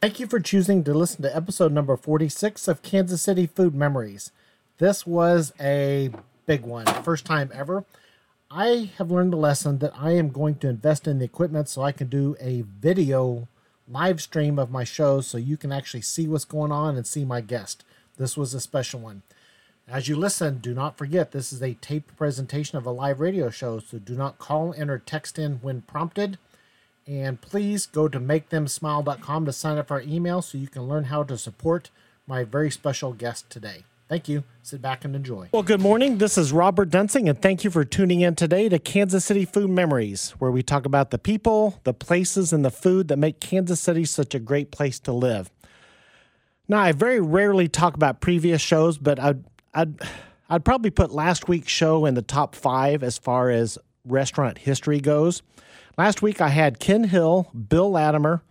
Thank you for choosing to listen to episode number 46 of Kansas City Food Memories. This was a big one, first time ever. I have learned a lesson that I am going to invest in the equipment so I can do a video live stream of my show so you can actually see what's going on and see my guest. This was a special one. As you listen, do not forget this is a taped presentation of a live radio show, so do not call in or text in when prompted. And please go to makethemsmile.com to sign up for our email so you can learn how to support my very special guest today. Thank you. Sit back and enjoy. Well, good morning. This is Robert Dunsing, and thank you for tuning in today to Kansas City Food Memories, where we talk about the people, the places, and the food that make Kansas City such a great place to live. Now, I very rarely talk about previous shows, but I'd, I'd, I'd probably put last week's show in the top five as far as restaurant history goes. Last week I had Ken Hill, Bill Latimer,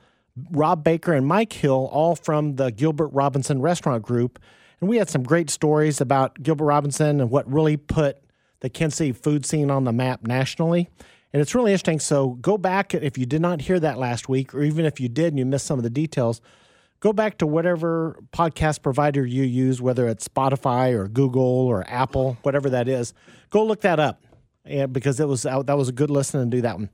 Rob Baker, and Mike Hill, all from the Gilbert Robinson Restaurant Group. And we had some great stories about Gilbert Robinson and what really put the City food scene on the map nationally. And it's really interesting. So go back if you did not hear that last week, or even if you did and you missed some of the details, go back to whatever podcast provider you use, whether it's Spotify or Google or Apple, whatever that is. Go look that up, and because it was that was a good listen and do that one.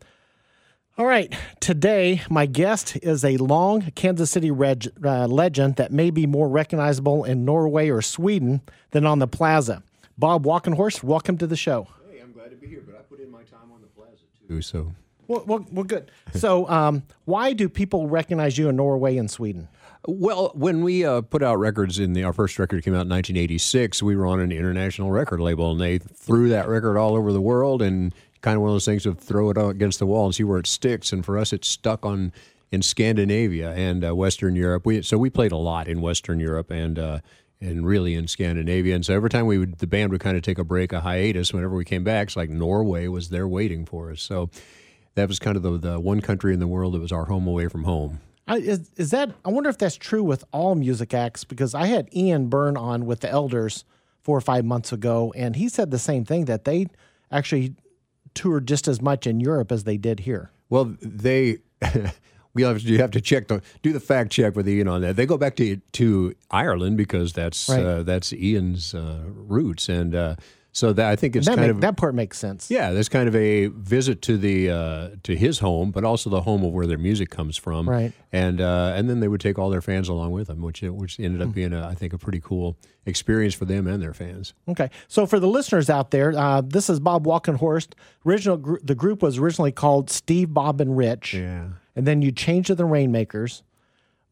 All right, today my guest is a long Kansas City reg, uh, legend that may be more recognizable in Norway or Sweden than on the plaza. Bob Walkenhorst, welcome to the show. Hey, I'm glad to be here, but I put in my time on the plaza too, so. Well, well, well good. So, um, why do people recognize you in Norway and Sweden? Well, when we uh, put out records in the, our first record came out in 1986, we were on an international record label, and they threw that record all over the world, and kind of one of those things of throw it out against the wall and see where it sticks. And for us, it stuck on in Scandinavia and uh, Western Europe. We so we played a lot in Western Europe and. Uh, and really in Scandinavia, and so every time we would, the band would kind of take a break, a hiatus. Whenever we came back, it's like Norway was there waiting for us. So that was kind of the, the one country in the world that was our home away from home. I, is, is that? I wonder if that's true with all music acts because I had Ian Byrne on with the Elders four or five months ago, and he said the same thing that they actually toured just as much in Europe as they did here. Well, they. we have you have to check the do the fact check with Ian on that. They go back to to Ireland because that's right. uh, that's Ian's uh, roots, and uh, so that I think it's that kind make, of that part makes sense. Yeah, there's kind of a visit to the uh, to his home, but also the home of where their music comes from. Right. And uh, and then they would take all their fans along with them, which which ended up hmm. being a, I think a pretty cool experience for them and their fans. Okay, so for the listeners out there, uh, this is Bob Walkenhorst. Original gr- the group was originally called Steve, Bob, and Rich. Yeah. And then you changed to the Rainmakers.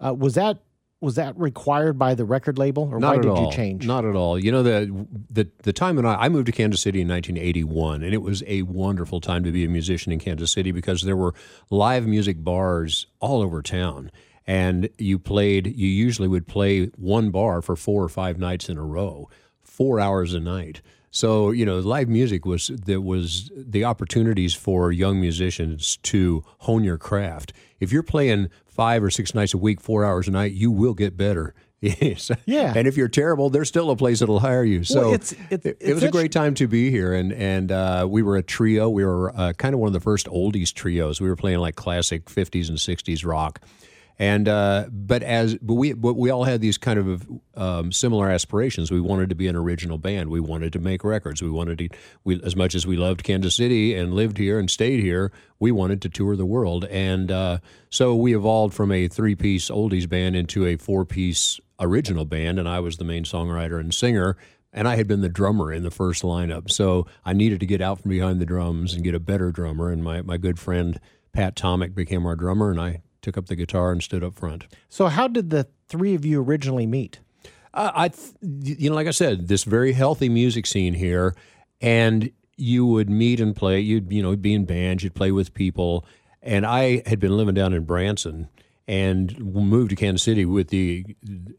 Uh, was that was that required by the record label, or Not why did all. you change? Not at all. You know the the the time when I, I moved to Kansas City in 1981, and it was a wonderful time to be a musician in Kansas City because there were live music bars all over town, and you played. You usually would play one bar for four or five nights in a row, four hours a night. So you know, live music was there was the opportunities for young musicians to hone your craft. If you're playing five or six nights a week, four hours a night, you will get better. Yes. Yeah. And if you're terrible, there's still a place that'll hire you. So well, it's, it's, it, it was a great time to be here. And and uh, we were a trio. We were uh, kind of one of the first oldies trios. We were playing like classic 50s and 60s rock. And uh, but as but we but we all had these kind of um, similar aspirations. We wanted to be an original band. We wanted to make records. We wanted to we as much as we loved Kansas City and lived here and stayed here. We wanted to tour the world, and uh, so we evolved from a three piece oldies band into a four piece original band. And I was the main songwriter and singer. And I had been the drummer in the first lineup, so I needed to get out from behind the drums and get a better drummer. And my, my good friend Pat Tomek became our drummer, and I took up the guitar and stood up front. So, how did the three of you originally meet? Uh, I, you know, like I said, this very healthy music scene here, and you would meet and play. You'd, you know, be in bands. You'd play with people, and I had been living down in Branson and moved to Kansas City with the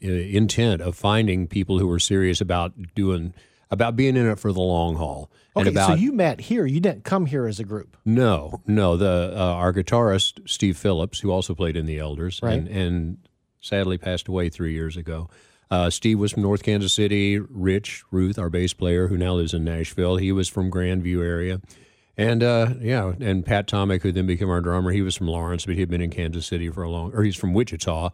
uh, intent of finding people who were serious about doing about being in it for the long haul. Okay, about, so you met here. You didn't come here as a group. No, no. The uh, our guitarist Steve Phillips, who also played in the Elders, right. and, and sadly passed away three years ago. Uh, Steve was from North Kansas City. Rich Ruth, our bass player, who now lives in Nashville, he was from Grandview area. And uh, yeah, and Pat Tomek, who then became our drummer, he was from Lawrence, but he had been in Kansas City for a long, or he's from Wichita,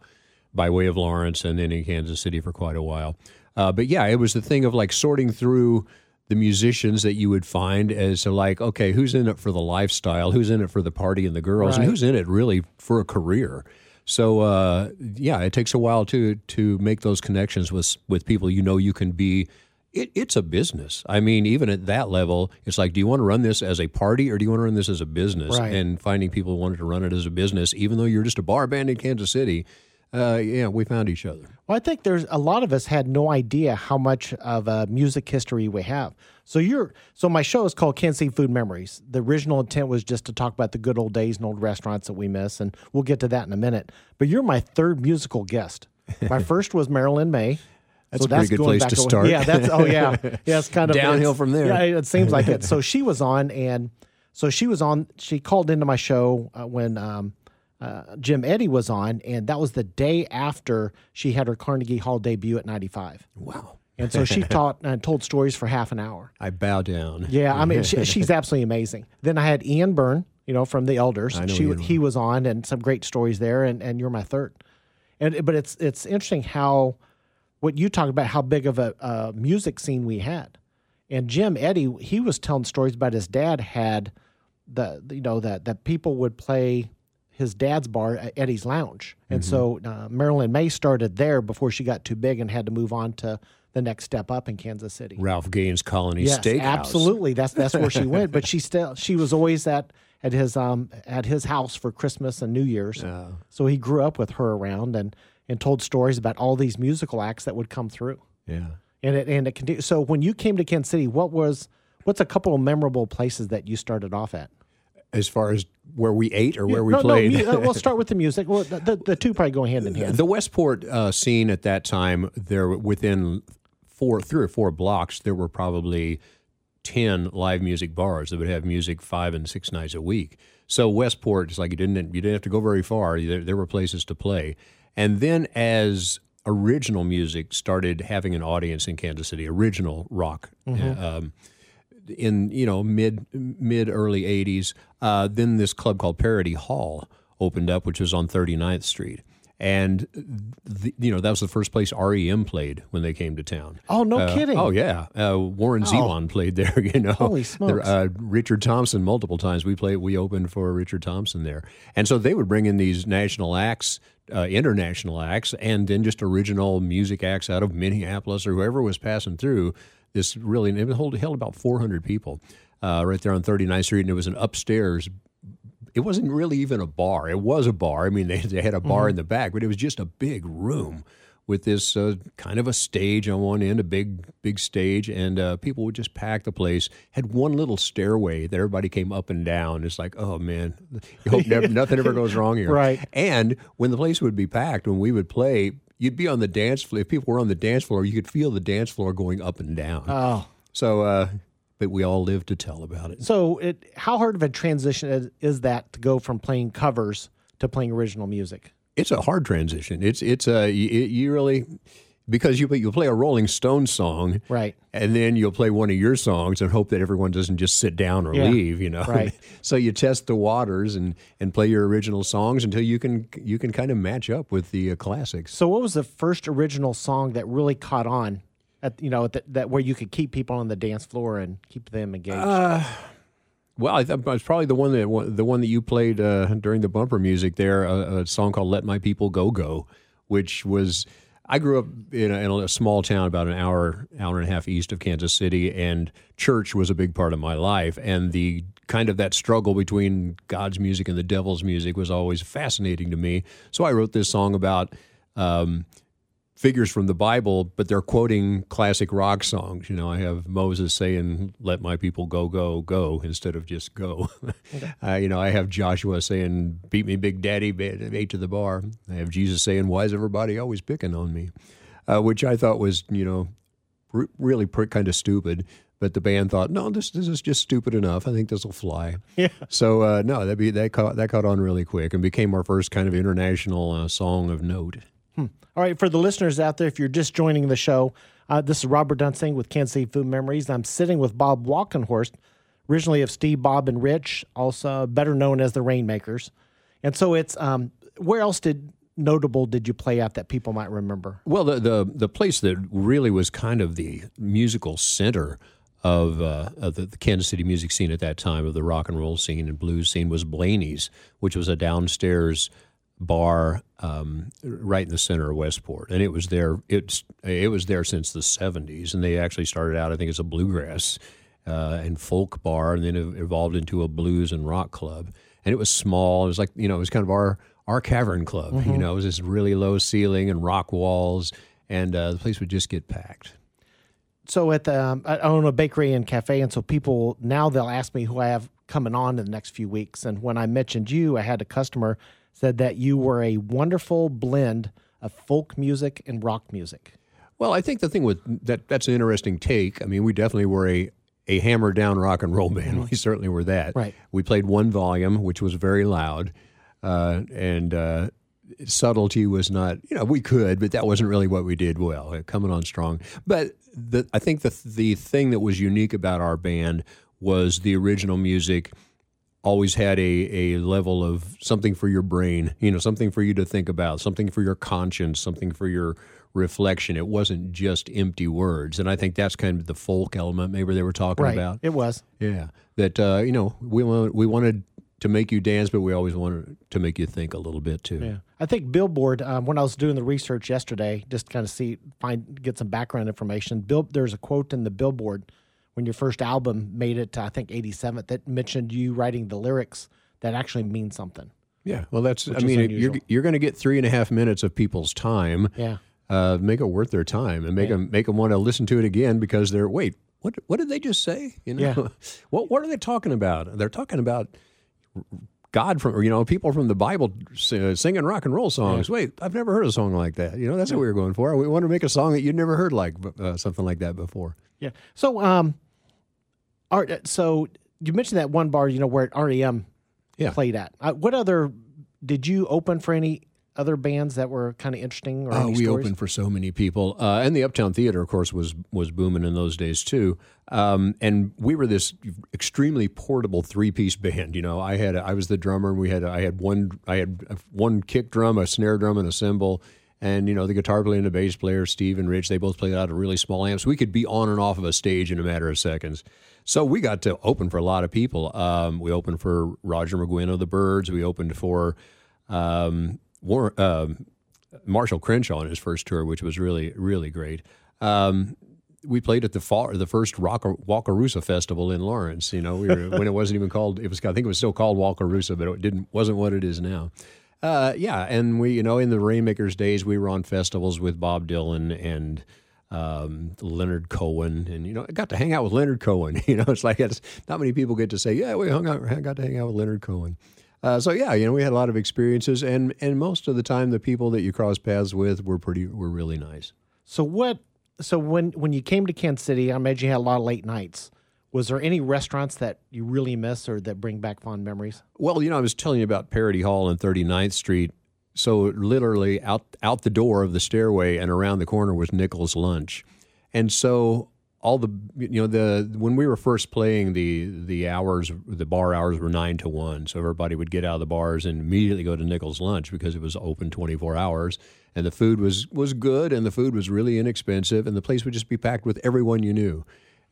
by way of Lawrence and then in Kansas City for quite a while. Uh, but yeah, it was the thing of like sorting through the musicians that you would find as to like, okay, who's in it for the lifestyle, who's in it for the party and the girls, and who's in it really for a career. So uh, yeah, it takes a while to to make those connections with with people you know you can be. It, it's a business. I mean, even at that level, it's like, do you want to run this as a party or do you want to run this as a business? Right. And finding people who wanted to run it as a business, even though you're just a bar band in Kansas City, uh, yeah, we found each other. Well, I think there's a lot of us had no idea how much of a music history we have. So you're so my show is called Kansas City Food Memories. The original intent was just to talk about the good old days and old restaurants that we miss, and we'll get to that in a minute. But you're my third musical guest. My first was Marilyn Maye. That's a pretty good going place back to way- start. Yeah, that's oh yeah, yeah. It's kind of Downhill from there. Yeah, it seems like it. So she was on, and so she was on. She called into my show uh, when um, uh, Jim Eddy was on, and that was the day after she had her Carnegie Hall debut at 95. Wow. And so she taught and told stories for half an hour. I bow down. Yeah, I mean, she, she's absolutely amazing. Then I had Ian Byrne, you know, from the Elders. know she Ian he was on, and some great stories there. And, and you're my third. And but it's it's interesting how what you talked about how big of a, a music scene we had. And Jim Eddy, he was telling stories about his dad had the you know that that people would play his dad's bar at Eddie's Lounge, and so uh, Marilyn Maye started there before she got too big and had to move on to the next step up in Kansas City. Ralph Gaines Colony Yes, Steakhouse. absolutely. That's that's where she went. But she still she was always at at his um at his house for Christmas and New Year's. So he grew up with her around and and told stories about all these musical acts that would come through. Yeah. And it and it continued. So when you came to Kansas City, what was what's a couple of memorable places that you started off at? As far as where we ate or where we no, played. No, uh, we'll start with the music. Well, the, the, the two probably go hand in hand. The Westport uh, scene at that time, there within four, three or four blocks, there were probably ten live music bars that would have music five and six nights a week. So Westport is like you didn't you didn't have to go very far. There, there were places to play, and then as original music started having an audience in Kansas City, original rock. Um, in you know mid mid early 80s uh, then this club called parody hall opened up which was on 39th street. And the, you know that was the first place rem played when they came to town. Oh, no Uh, kidding. oh yeah. Uh, warren zevon played there you know. Holy There- smokes. uh, richard thompson multiple times. We played we opened for richard thompson there. And so they would bring in these national acts uh, international acts and then just original music acts out of minneapolis or whoever was passing through this really it held, held about 400 people uh, right there on 39th street and it was an upstairs it wasn't really even a bar. It was a bar. I mean, they, they had a bar in the back, but it was just a big room with this uh, kind of a stage on one end, a big, big stage, and uh, people would just pack the place. Had one little stairway that everybody came up and down. It's like, oh man, you hope never, nothing ever goes wrong here. Right. And when the place would be packed, when we would play, you'd be on the dance floor. If people were on the dance floor, you could feel the dance floor going up and down. Oh. So, uh, but we all live to tell about it. So it how hard of a transition is, is that to go from playing covers to playing original music? it's a hard transition. It's it's a you, you really because you you play a Rolling Stone song, Right. And then you'll play one of your songs and hope that everyone doesn't just sit down or Yeah. leave. You know, Right. so you test the waters and and play your original songs until you can you can kind of match up with the uh, classics. So, what was the first original song that really caught on? At you know that, that where you could keep people on the dance floor and keep them engaged. Well, I thought it's probably the one that the one that you played uh, during the bumper music there, a, a song called "Let My People Go Go," which was. I grew up in a, in a small town about an hour, hour and a half east of Kansas City, and church was a big part of my life. And the kind of that struggle between God's music and the devil's music was always fascinating to me. So I wrote this song about um, figures from the Bible, but they're quoting classic rock songs. You know, I have Moses saying, "Let my people go, go, go," instead of just go. uh, you know, I have Joshua saying, "Beat me, Big Daddy, eight to the bar." I have Jesus saying, "Why is everybody always picking on me?" Uh, which I thought was, you know, r- really pr- kind of stupid. But the band thought, no, this this is just stupid enough. I think this will fly. Yeah. So uh, no, that be that caught that caught on really quick and became our first kind of international uh, song of note. All right, for the listeners out there, if you're just joining the show, uh, this is Robert Dunsing with Kansas City Food Memories. I'm sitting with Bob Walkenhorst, originally of Steve, Bob, and Rich, also better known as the Rainmakers. And so it's um, where else did notable did you play at that people might remember? Well, the the, the place that really was kind of the musical center of, uh, of the, the, Kansas City music scene at that time, of the rock and roll scene and blues scene, was Blayney's, which was a downstairs bar um, right in the center of Westport, and it was there. It's it was there since the '70s, and they actually started out, I think, as a bluegrass uh, and folk bar, and then it evolved into a blues and rock club. And it was small. It was like you know, it was kind of our our cavern club. Mm-hmm. You know, it was this really low ceiling and rock walls, and uh, the place would just get packed. So at the um, I own a bakery and cafe, and so people now they'll ask me who I have coming on in the next few weeks. And when I mentioned you, I had a customer said that you were a wonderful blend of folk music and rock music. Well, I think the thing with that that's an interesting take. I mean, we definitely were a a hammer down rock and roll band. We certainly were that. Right. We played one volume, which was very loud, uh, and uh, subtlety was not. You know, we could, but that wasn't really what we did well. Uh, coming on strong, but the, I think the the thing that was unique about our band was the original music always had a, a level of something for your brain, you know, something for you to think about, something for your conscience, something for your reflection. It wasn't just empty words. And I think that's kind of the folk element maybe they were talking right. about. It was. Yeah. That, uh, you know, we, we wanted to make you dance, but we always wanted to make you think a little bit too. Yeah. I think Billboard, um, when I was doing the research yesterday, just kind of see, find, get some background information. Bill, there's a quote in the Billboard when your first album made it to I think 87th that mentioned you writing the lyrics that actually mean something. Yeah, well, that's I mean you're you're going to get three and a half minutes of people's time. Yeah, uh, make it worth their time and make yeah. them make them want to listen to it again because they're wait what what did they just say? You know, yeah. what what are they talking about? They're talking about God from or you know people from the Bible singing rock and roll songs. Yeah. Wait, I've never heard a song like that. You know, that's what we were going for. We want to make a song that you'd never heard like uh, something like that before. Yeah. So, um, art. So you mentioned that one bar, you know, where REM yeah. played at. Uh, what other did you open for any other bands that were kind of interesting? Or oh, we stories? opened for so many people, uh, and the Uptown Theater, of course, was was booming in those days too. Um, and we were this extremely portable three piece band. You know, I had I was the drummer, and we had I had one I had one kick drum, a snare drum, and a cymbal. And you know the guitar player and the bass player, Steve and Rich, they both played out of really small amps. We could be on and off of a stage in a matter of seconds. So we got to open for a lot of people. Um, we opened for Roger McGuinn of the Byrds. We opened for um, War, uh, Marshall Crenshaw on his first tour, which was really really great. Um, we played at the fall, the first Rock, Wakarusa festival in Lawrence. You know, we were, when it wasn't even called. It was I think it was still called Wakarusa, but it didn't wasn't what it is now. Uh, yeah, and we, you know, in the Rainmakers days, we were on festivals with Bob Dylan and um, Leonard Cohen, and you know, I got to hang out with Leonard Cohen. You know, it's like it's not many people get to say, yeah, we hung out, got to hang out with Leonard Cohen. Uh, so yeah, you know, we had a lot of experiences, and and most of the time, the people that you cross paths with were pretty, were really nice. So what? So when when you came to Kansas City, I imagine you had a lot of late nights. Was there any restaurants that you really miss or that bring back fond memories? Well, you know, I was telling you about Parody Hall on 39th Street. So literally out out the door of the stairway and around the corner was Nichols Lunch. And so all the you know the when we were first playing the the hours the bar hours were 9 to 1 so everybody would get out of the bars and immediately go to Nichols Lunch because it was open 24 hours and the food was was good and the food was really inexpensive and the place would just be packed with everyone you knew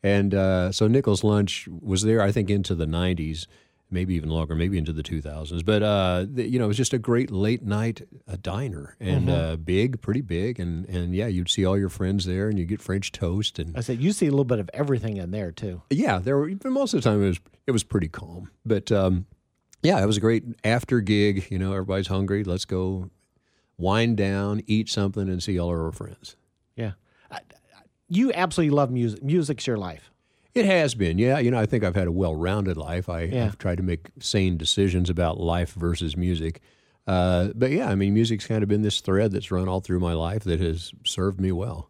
and uh, so Nichols Lunch was there, I think, into the 90s, maybe even longer, maybe into the 2000s. But, uh, the, you know, it was just a great late night a diner and mm-hmm. uh, big, pretty big. And, and yeah, you'd see all your friends there and you get French toast. And I said, you see a little bit of everything in there, too. Yeah, there were, most of the time it was, it was pretty calm. But um, yeah, it was a great after gig. You know, everybody's hungry. Let's go wind down, eat something, and see all our friends. You absolutely love music. Music's your life. It has been, yeah. You know, I think I've had a well-rounded life. I, have tried to make sane decisions about life versus music. Uh, but yeah, I mean, music's kind of been this thread that's run all through my life that has served me well.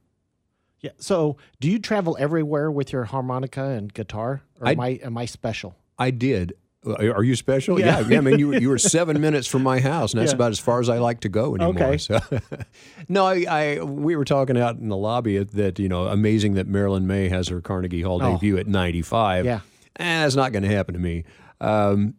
Yeah. So, do you travel everywhere with your harmonica and guitar, or I, am I am I special? I did. Uh, are you special? Yeah. yeah, yeah. I mean, you, you were seven minutes from my house, and that's yeah. about as far as I like to go anymore. Okay. So, no, I, I, we were talking out in the lobby that you know, amazing that Marilyn Maye has her Carnegie Hall oh. debut at 95. Yeah, and eh, that's not going to happen to me. Um,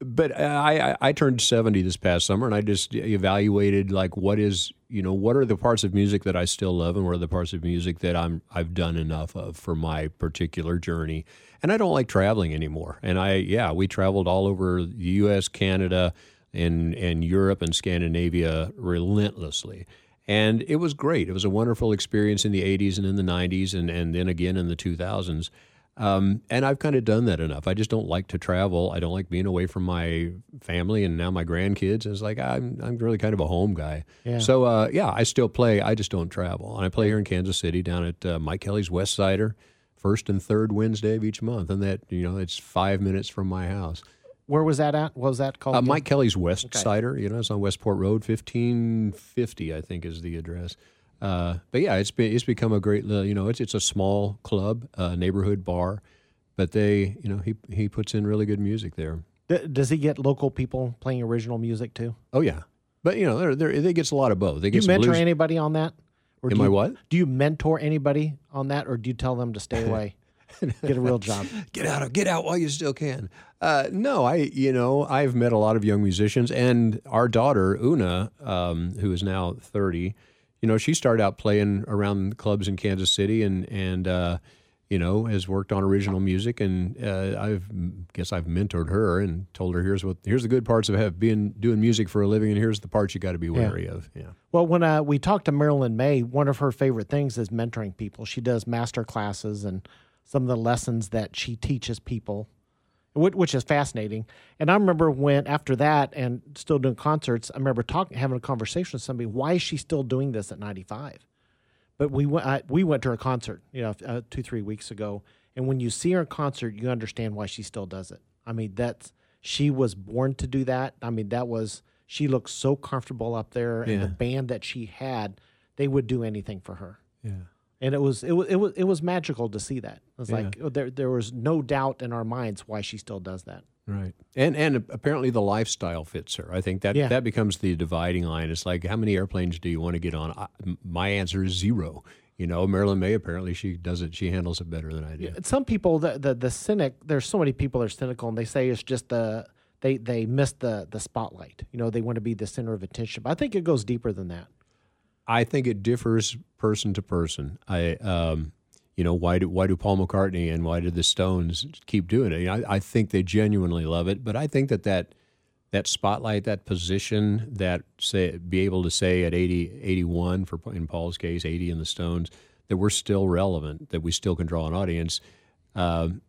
but I, I I turned seventy this past summer, and I just evaluated like what is you know what are the parts of music that I still love, and what are the parts of music that I'm I've done enough of for my particular journey. And I don't like traveling anymore. And I yeah, we traveled all over the U.S., Canada, and and Europe and Scandinavia relentlessly. And it was great. It was a wonderful experience in the 80s and in the 90s, and, and then again in the 2000s. Um, and I've kind of done that enough. I just don't like to travel. I don't like being away from my family and now my grandkids. It's like I'm I'm really kind of a home guy. Yeah. So uh, yeah, I still play. I just don't travel. And I play here in Kansas City down at uh, Mike Kelly's West Sider, first and third Wednesday of each month, and that you know it's five minutes from my house. Where was that at? What was that called? Uh. Mike Kelly's West Okay. Sider, you know, it's on Westport Road, fifteen fifty, I think, is the address. Uh, but yeah, it's been it's become a great, you know, it's it's a small club, uh, neighborhood bar, but they, you know, he he puts in really good music there. Does he get local people playing original music too? Oh yeah, but you know, there there they gets a lot of both. They Do you get mentor blues. anybody on that? Or Am do I you, what? Do you mentor anybody on that, or do you tell them to stay away, get a real job? get out of get out while you still can. Uh, no, I you know I've met a lot of young musicians, and our daughter Una, um, who is now thirty, you know she started out playing around clubs in Kansas City, and and uh, you know has worked on original music, and uh, I've guess I've mentored her and told her here's what here's the good parts of have being doing music for a living, and here's the parts you got to be wary of. Yeah. Well, when uh, we talked to Marilyn Maye, one of her favorite things is mentoring people. She does master classes and some of the lessons that she teaches people, which, is fascinating. And I remember when after that and still doing concerts, I remember talking, having a conversation with somebody. Why is she still doing this at ninety five? But we went, I, we went to her concert, you know, uh, two three weeks ago, and when you see her in concert, you understand why she still does it. I mean, that's she was born to do that. I mean, that was she looked so comfortable up there, and the band that she had, they would do anything for her, Yeah. and it was it was it was it was magical to see that. Was Yeah. like oh, there there was no doubt in our minds why she still does that. Right. And and apparently the lifestyle fits her. I think that Yeah. that becomes the dividing line. It's like how many airplanes do you want to get on? I, my answer is zero. You know, Marilyn Maye apparently she does it. She handles it better than I do. some people the, the the cynic there's so many people that are cynical and they say it's just the they they miss the the spotlight you know they want to be the center of attention but i think it goes deeper than that I think it differs person to person. I, um, you know, why do why do Paul McCartney and why do the Stones keep doing it? You know, I, I think they genuinely love it, but I think that that that spotlight, that position, that say be able to say at 80, 81 for in Paul's case, eighty in the Stones, that we're still relevant, that we still can draw an audience. Um,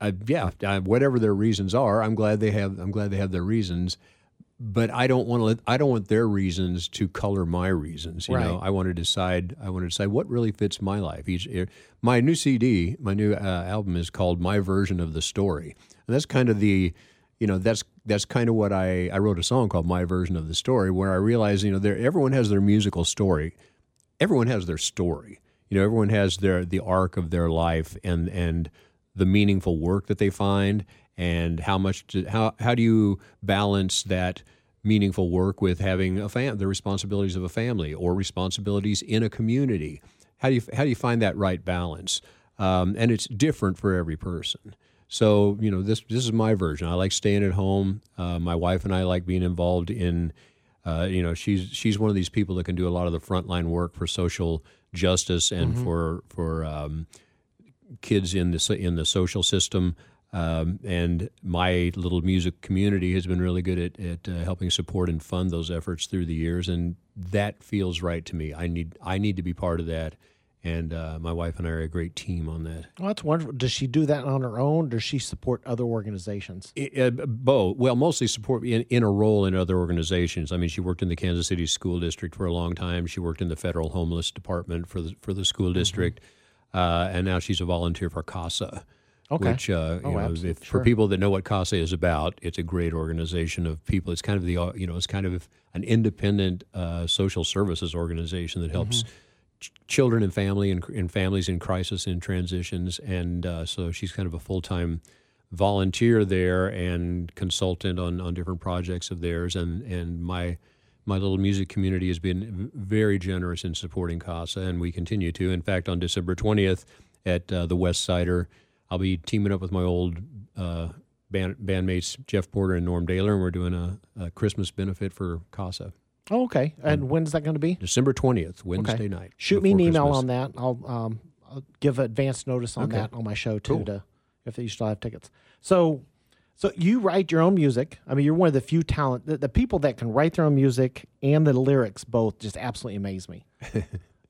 I, yeah, I, whatever their reasons are, I'm glad they have. I'm glad they have their reasons but I don't want to let I don't want their reasons to color my reasons. You know, I want to decide. I want to decide what really fits my life. Each eh, my new CD, my new uh, album is called My Version of the Story, and that's kind of the, you know, that's that's kind of what I I wrote a song called My Version of the Story, where I realized you know there everyone has their musical story, everyone has their story. You know, everyone has their the arc of their life and and the meaningful work that they find and how much to, how how do you balance that meaningful work with having a fam the responsibilities of a family or responsibilities in a community? How do you how do you find that right balance? Um, and it's different for every person. So you know this this is my version. I like staying at home. Uh, my wife and I like being involved in uh, you know, she's she's one of these people that can do a lot of the frontline work for social justice and for for um, kids in the in the social system. Um, and my little music community has been really good at, at uh, helping support and fund those efforts through the years, and that feels right to me. I need I need to be part of that, and uh, my wife and I are a great team on that. well that's wonderful. Does she do that on her own? Does she support other organizations? Uh, both. Well mostly support in, in a role in other organizations. I mean she worked in the kansas city school district for a long time. She worked in the federal homeless department for the for the school Mm-hmm. district. Uh, and now she's a volunteer for casa Okay. which uh, Oh, you know, if, sure. for people that know what casa is about it's a great organization of people it's kind of the uh, you know it's kind of an independent uh, social services organization that helps Mm-hmm. ch- children and family and, and families in crisis and transitions and uh, so she's kind of a full-time volunteer there and consultant on, on different projects of theirs and and my my little music community has been very generous in supporting CASA and we continue to in fact on December 20th at uh, the West Sider I'll be teaming up with my old uh, band, bandmates Jeff Porter and Norm Daler, and we're doing a, a Christmas benefit for CASA. Oh, okay. And when's that going to be? December 20th, Wednesday night. Shoot me an email Christmas. on that. I'll, um, I'll give advance notice on Okay. that on my show too. Cool. To if you still have tickets. So, so you write your own music. I mean, you're one of the few talent the, the people that can write their own music and the lyrics both just absolutely amaze me.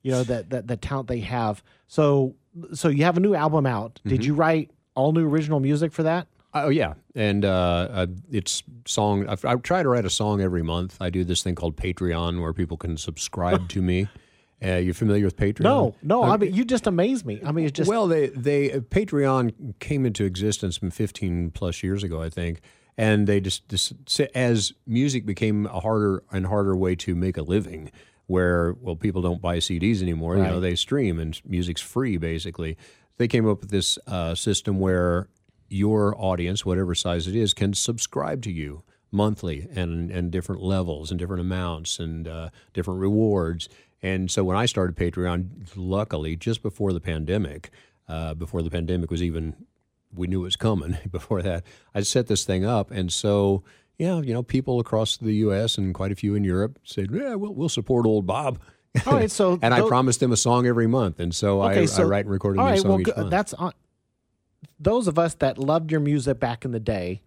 you know that that the talent they have. So, so you have a new album out. Mm-hmm. Did you write all new original music for that? Oh yeah, and uh, uh, it's song. I, I try to write a song every month. I do this thing called Patreon, where people can subscribe to me. Uh, you familiar with Patreon? No, no. I mean, you just amaze me. I mean, it's just well, they they uh, Patreon came into existence from 15 plus years ago, I think, and they just, just as music became a harder and harder way to make a living, where well people don't buy CDs anymore, you know they stream and music's free basically. They came up with this uh, system where your audience, whatever size it is, can subscribe to you monthly and and different levels and different amounts and uh, different rewards. And so when I started Patreon, luckily just before the pandemic, uh, before the pandemic was even we knew it was coming before that. I set this thing up, and so yeah, you know, people across the U.S. and quite a few in Europe said, "Yeah, we'll we'll support old Bob." Oh, all right. So and I promised them a song every month, and so, I, Okay, I so- write and record a new right, song well, each month. that's on those of us that loved your music back in the day.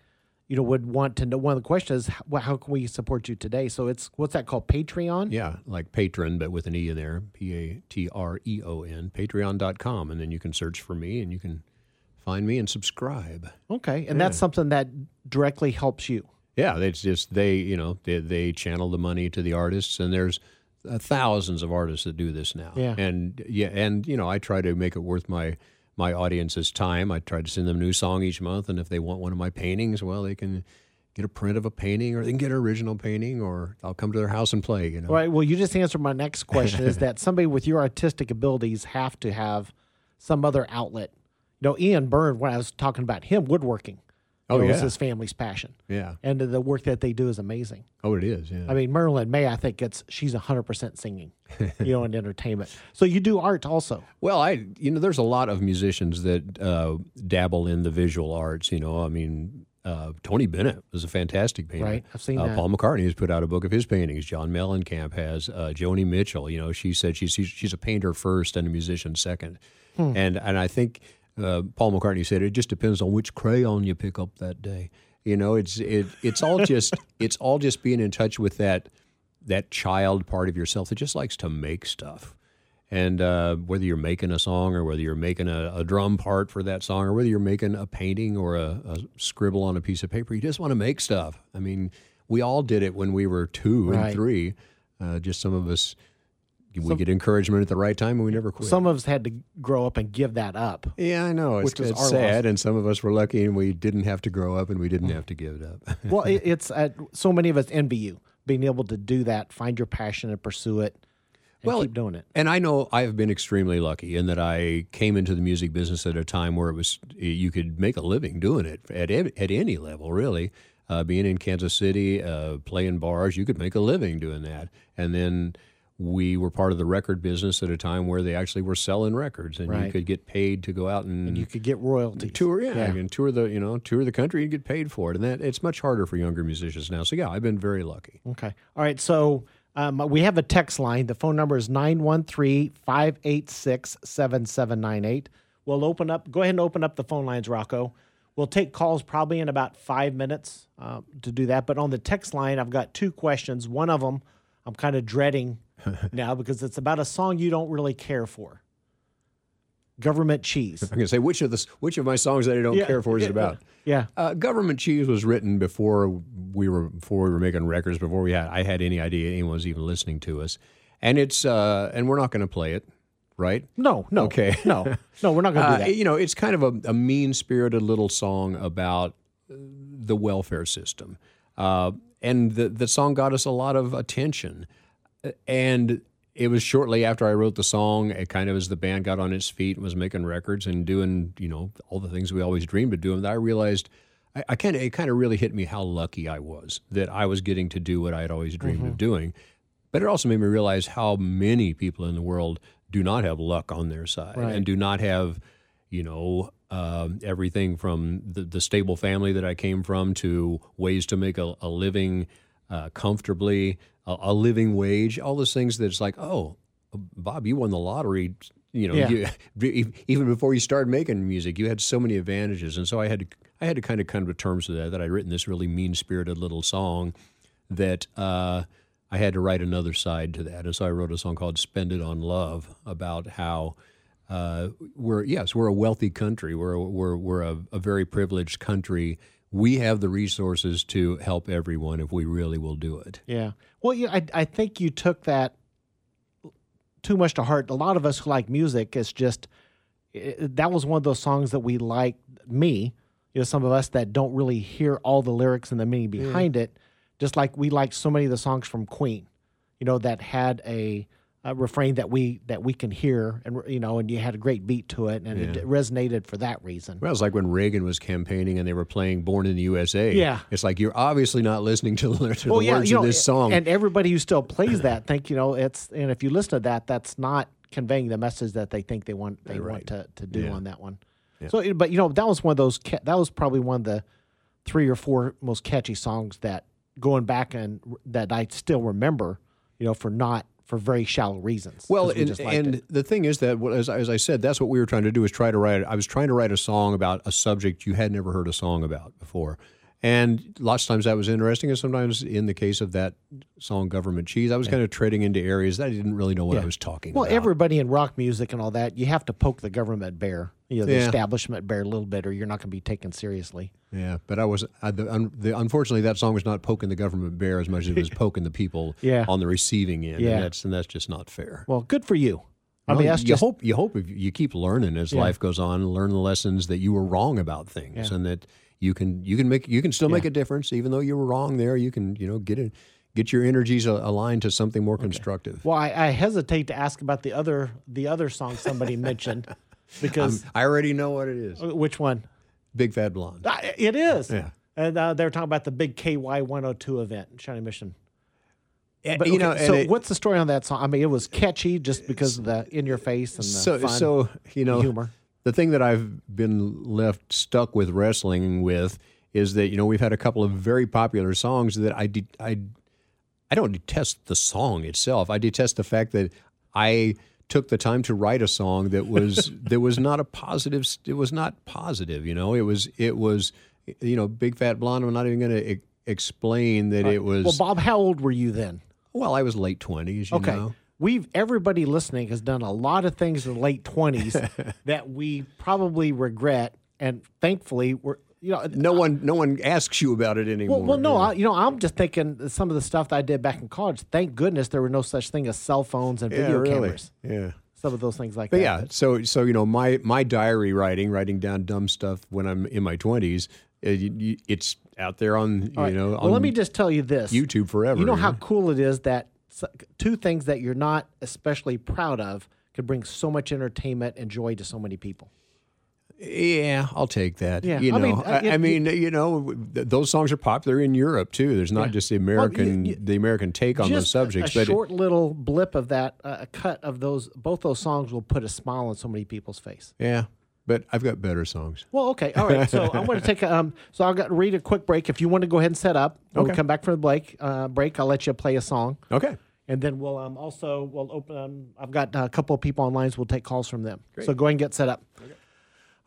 You know, would want to know. One of the questions is, well, how can we support you today? So it's what's that called? Patreon. Yeah, like patron, but with an E in there. P A T R E O N, patreon.com. And then you can search for me and you can find me and subscribe. Okay, and that's something that directly helps you. Yeah, it's just they, you know, they, they channel the money to the artists, and there's uh, thousands of artists that do this now. Yeah. and yeah, and you know, I try to make it worth my my audience's time. I try to send them a new song each month, and if they want one of my paintings, well, they can get a print of a painting, or they can get an original painting, or I'll come to their house and play. You know, right. Well, you just answered my next question. is that somebody with your artistic abilities have to have some other outlet? You know, Ian Byrne. When I was talking about him, woodworking. Oh, you know, was his family's passion, yeah. and the work that they do is amazing. Oh, it is. Yeah. I mean, Marilyn Maye, I think it's she's hundred percent singing, you know, in entertainment. So you do art also. Well, I you know, there's a lot of musicians that uh, dabble in the visual arts. You know, I mean, uh, Tony Bennett was a fantastic painter. Right, I've seen uh, that. Paul McCartney has put out a book of his paintings. John Mellencamp has. Uh, Joni Mitchell. You know, she said she's she's- she's a painter first and a musician second. Hmm. And and I think uh, Paul McCartney said it just depends on which crayon you pick up that day. You know, it's it it's all just it's all just being in touch with that that child part of yourself that just likes to make stuff. And uh, whether you're making a song or whether you're making a, a drum part for that song or whether you're making a painting or a, a scribble on a piece of paper, you just want to make stuff. I mean, we all did it when we were two Right. and three. Uh, just some of us, we get encouragement at the right time and we never quit. Some of us had to grow up and give that up. yeah, I know. It's, Which is it's sad. And some of us were lucky and we didn't have to grow up and we didn't have to give it up. Well, it, it's uh, so many of us envy you being able to do that, find your passion and pursue it, and Well, keep doing it. And I know I've been extremely lucky in that I came into the music business at a time where it was you could make a living doing it at at any level, really. Uh, being in Kansas City, uh, playing bars, you could make a living doing that. And then we were part of the record business at a time where they actually were selling records, and you could get paid to go out and, You could get royalties. tour. Yeah, Yeah. and tour the you know tour the country and get paid for it. And that it's much harder for younger musicians now. So yeah, I've been very lucky. Okay. All right. So um, we have a text line. The phone number is 913 586 7798. We'll open up, go ahead and open up the phone lines, Rocco. We'll take calls probably in about five minutes uh, to do that. But on the text line, I've got two questions. One of them I'm kind of dreading now because it's about a song you don't really care for Government Cheese. I'm going to say which of the which of my songs that I don't Yeah, care for is yeah, it about. Yeah. Uh, Government Cheese was written before we were before we were making records. Before we had I had any idea anyone was even listening to us, and it's uh, and we're not going to play it, right? No, no. Okay. No, no, we're not going to Uh, do that. you know, it's kind of a, a mean spirited little song about uh, the welfare system, uh, and the the song got us a lot of attention, Uh, and. It was shortly after I wrote the song, it kind of as the band got on its feet and was making records and doing, you know, all the things we always dreamed of doing, that I realized I, I kind of it kind of really hit me how lucky I was that I was getting to do what I had always dreamed Mm-hmm. of doing. But it also made me realize how many people in the world do not have luck on their side Right. and do not have, you know, um, everything from the, the stable family that I came from to ways to make a, a living uh, comfortably, a, a living wage, all those things that's like, oh, Bob, you won the lottery. You know, Yeah. you, even before you started making music, you had so many advantages, and so I had to, I had to kind of come to terms with that. That I'd written this really mean spirited little song that uh, I had to write another side to that, and so I wrote a song called "Spend It on Love" about how uh, we're yes, we're a wealthy country. We're a, we're we're a, a very privileged country. We have the resources to help everyone if we really will do it. Yeah. Well, yeah, I, I think you took that too much to heart. A lot of us who like music it's just i that was one of those songs that we like. Me, you know, some of us that don't really hear all the lyrics and the meaning mm. behind it, just like we like so many of the songs from Queen, you know, that had a, a refrain that we that we can hear, and you know, and you had a great beat to it, and it resonated for that reason. Well, it's like when Reagan was campaigning and they were playing "Born in the USA." Yeah. it's like you're obviously not listening to the, to Well, the yeah, words you know, of this song. and everybody who still plays that think you know it's and if you listen to that, that's not conveying the message that they think they want they want to, to do Yeah. on that one. So, but you know, that was one of those. That was probably one of the three or four most catchy songs that going back and that I still remember. You know, for not for very shallow reasons. Well, we and, and it. the thing is that, as, as I said, that's what we were trying to do is try to write. I was trying to write a song about a subject you had never heard a song about before, and lots of times that was interesting, and sometimes in the case of that song, "Government Cheese," I was kind of treading into areas that I didn't really know what I was talking well, about. Well, everybody in rock music and all that, you have to poke the government bear, you know, the Yeah. establishment bear a little bit, or you're not going to be taken seriously. yeah, but I was I, the, un, the, unfortunately that song was not poking the government bear as much as it was poking the people Yeah. on the receiving end, Yeah. and that's and that's just not fair. Well, good for you. I mean, that's you just hope you hope if you keep learning as life goes on, learn the lessons that you were wrong about things, and that you can you can make you can still make a difference even though you were wrong there. You can you know get it get your energies aligned to something more constructive. Well, I, I hesitate to ask about the other the other song somebody mentioned because I already know what it is. which one? Big fat blonde. Ah, It is. Yeah. And uh, they're talking about the big KY 102 event in Shawnee Mission. And, But you know, so it- what's the story on that song? I mean, it was catchy just because of the in your face and the so fun so you know humor. the thing that I've been left stuck with wrestling with is that you know we've had a couple of very popular songs that I de- I I don't detest the song itself. I detest the fact that I took the time to write a song that was that was not a positive. It was not positive. You know, it was it was you know big fat blonde. I'm not even going to e- explain that it was. Well, Bob, how old were you then? well, I was late twenties. Okay. know. We've everybody listening has done a lot of things in the late twenties that we probably regret, and thankfully we're you know No one, no one asks you about it anymore. Well, well, no, you know. I, you know, I'm just thinking some of the stuff that I did back in college. Thank goodness there were no such thing as cell phones and yeah, video really. cameras. Yeah. Some of those things like But that. yeah, so so you know my my diary writing, writing down dumb stuff when I'm in my twenties, uh, it, it's out there on you All right. know well, on let me just tell you this: YouTube forever. You know how cool it is that two things that you're not especially proud of could bring so much entertainment and joy to so many people. Yeah, I'll take that. Yeah, you I know, mean, uh, I, I mean, you know, those songs are popular in Europe too. There's not just the American you- the American take on those Just a- subjects, a, but short little blip of that, uh, a cut of those, both those songs will put a smile on so many people's face. yeah. But I've got better songs. Well, okay, all right. So I'm going to take a, um. So I'll got to read a quick break. If you want to go ahead and set up, when we Okay. come back from the break, uh, break, I'll let you play a song, Okay. and then we'll um also we'll open. Um, I've got a couple of people online, so we'll take calls from them. So go ahead and get set up.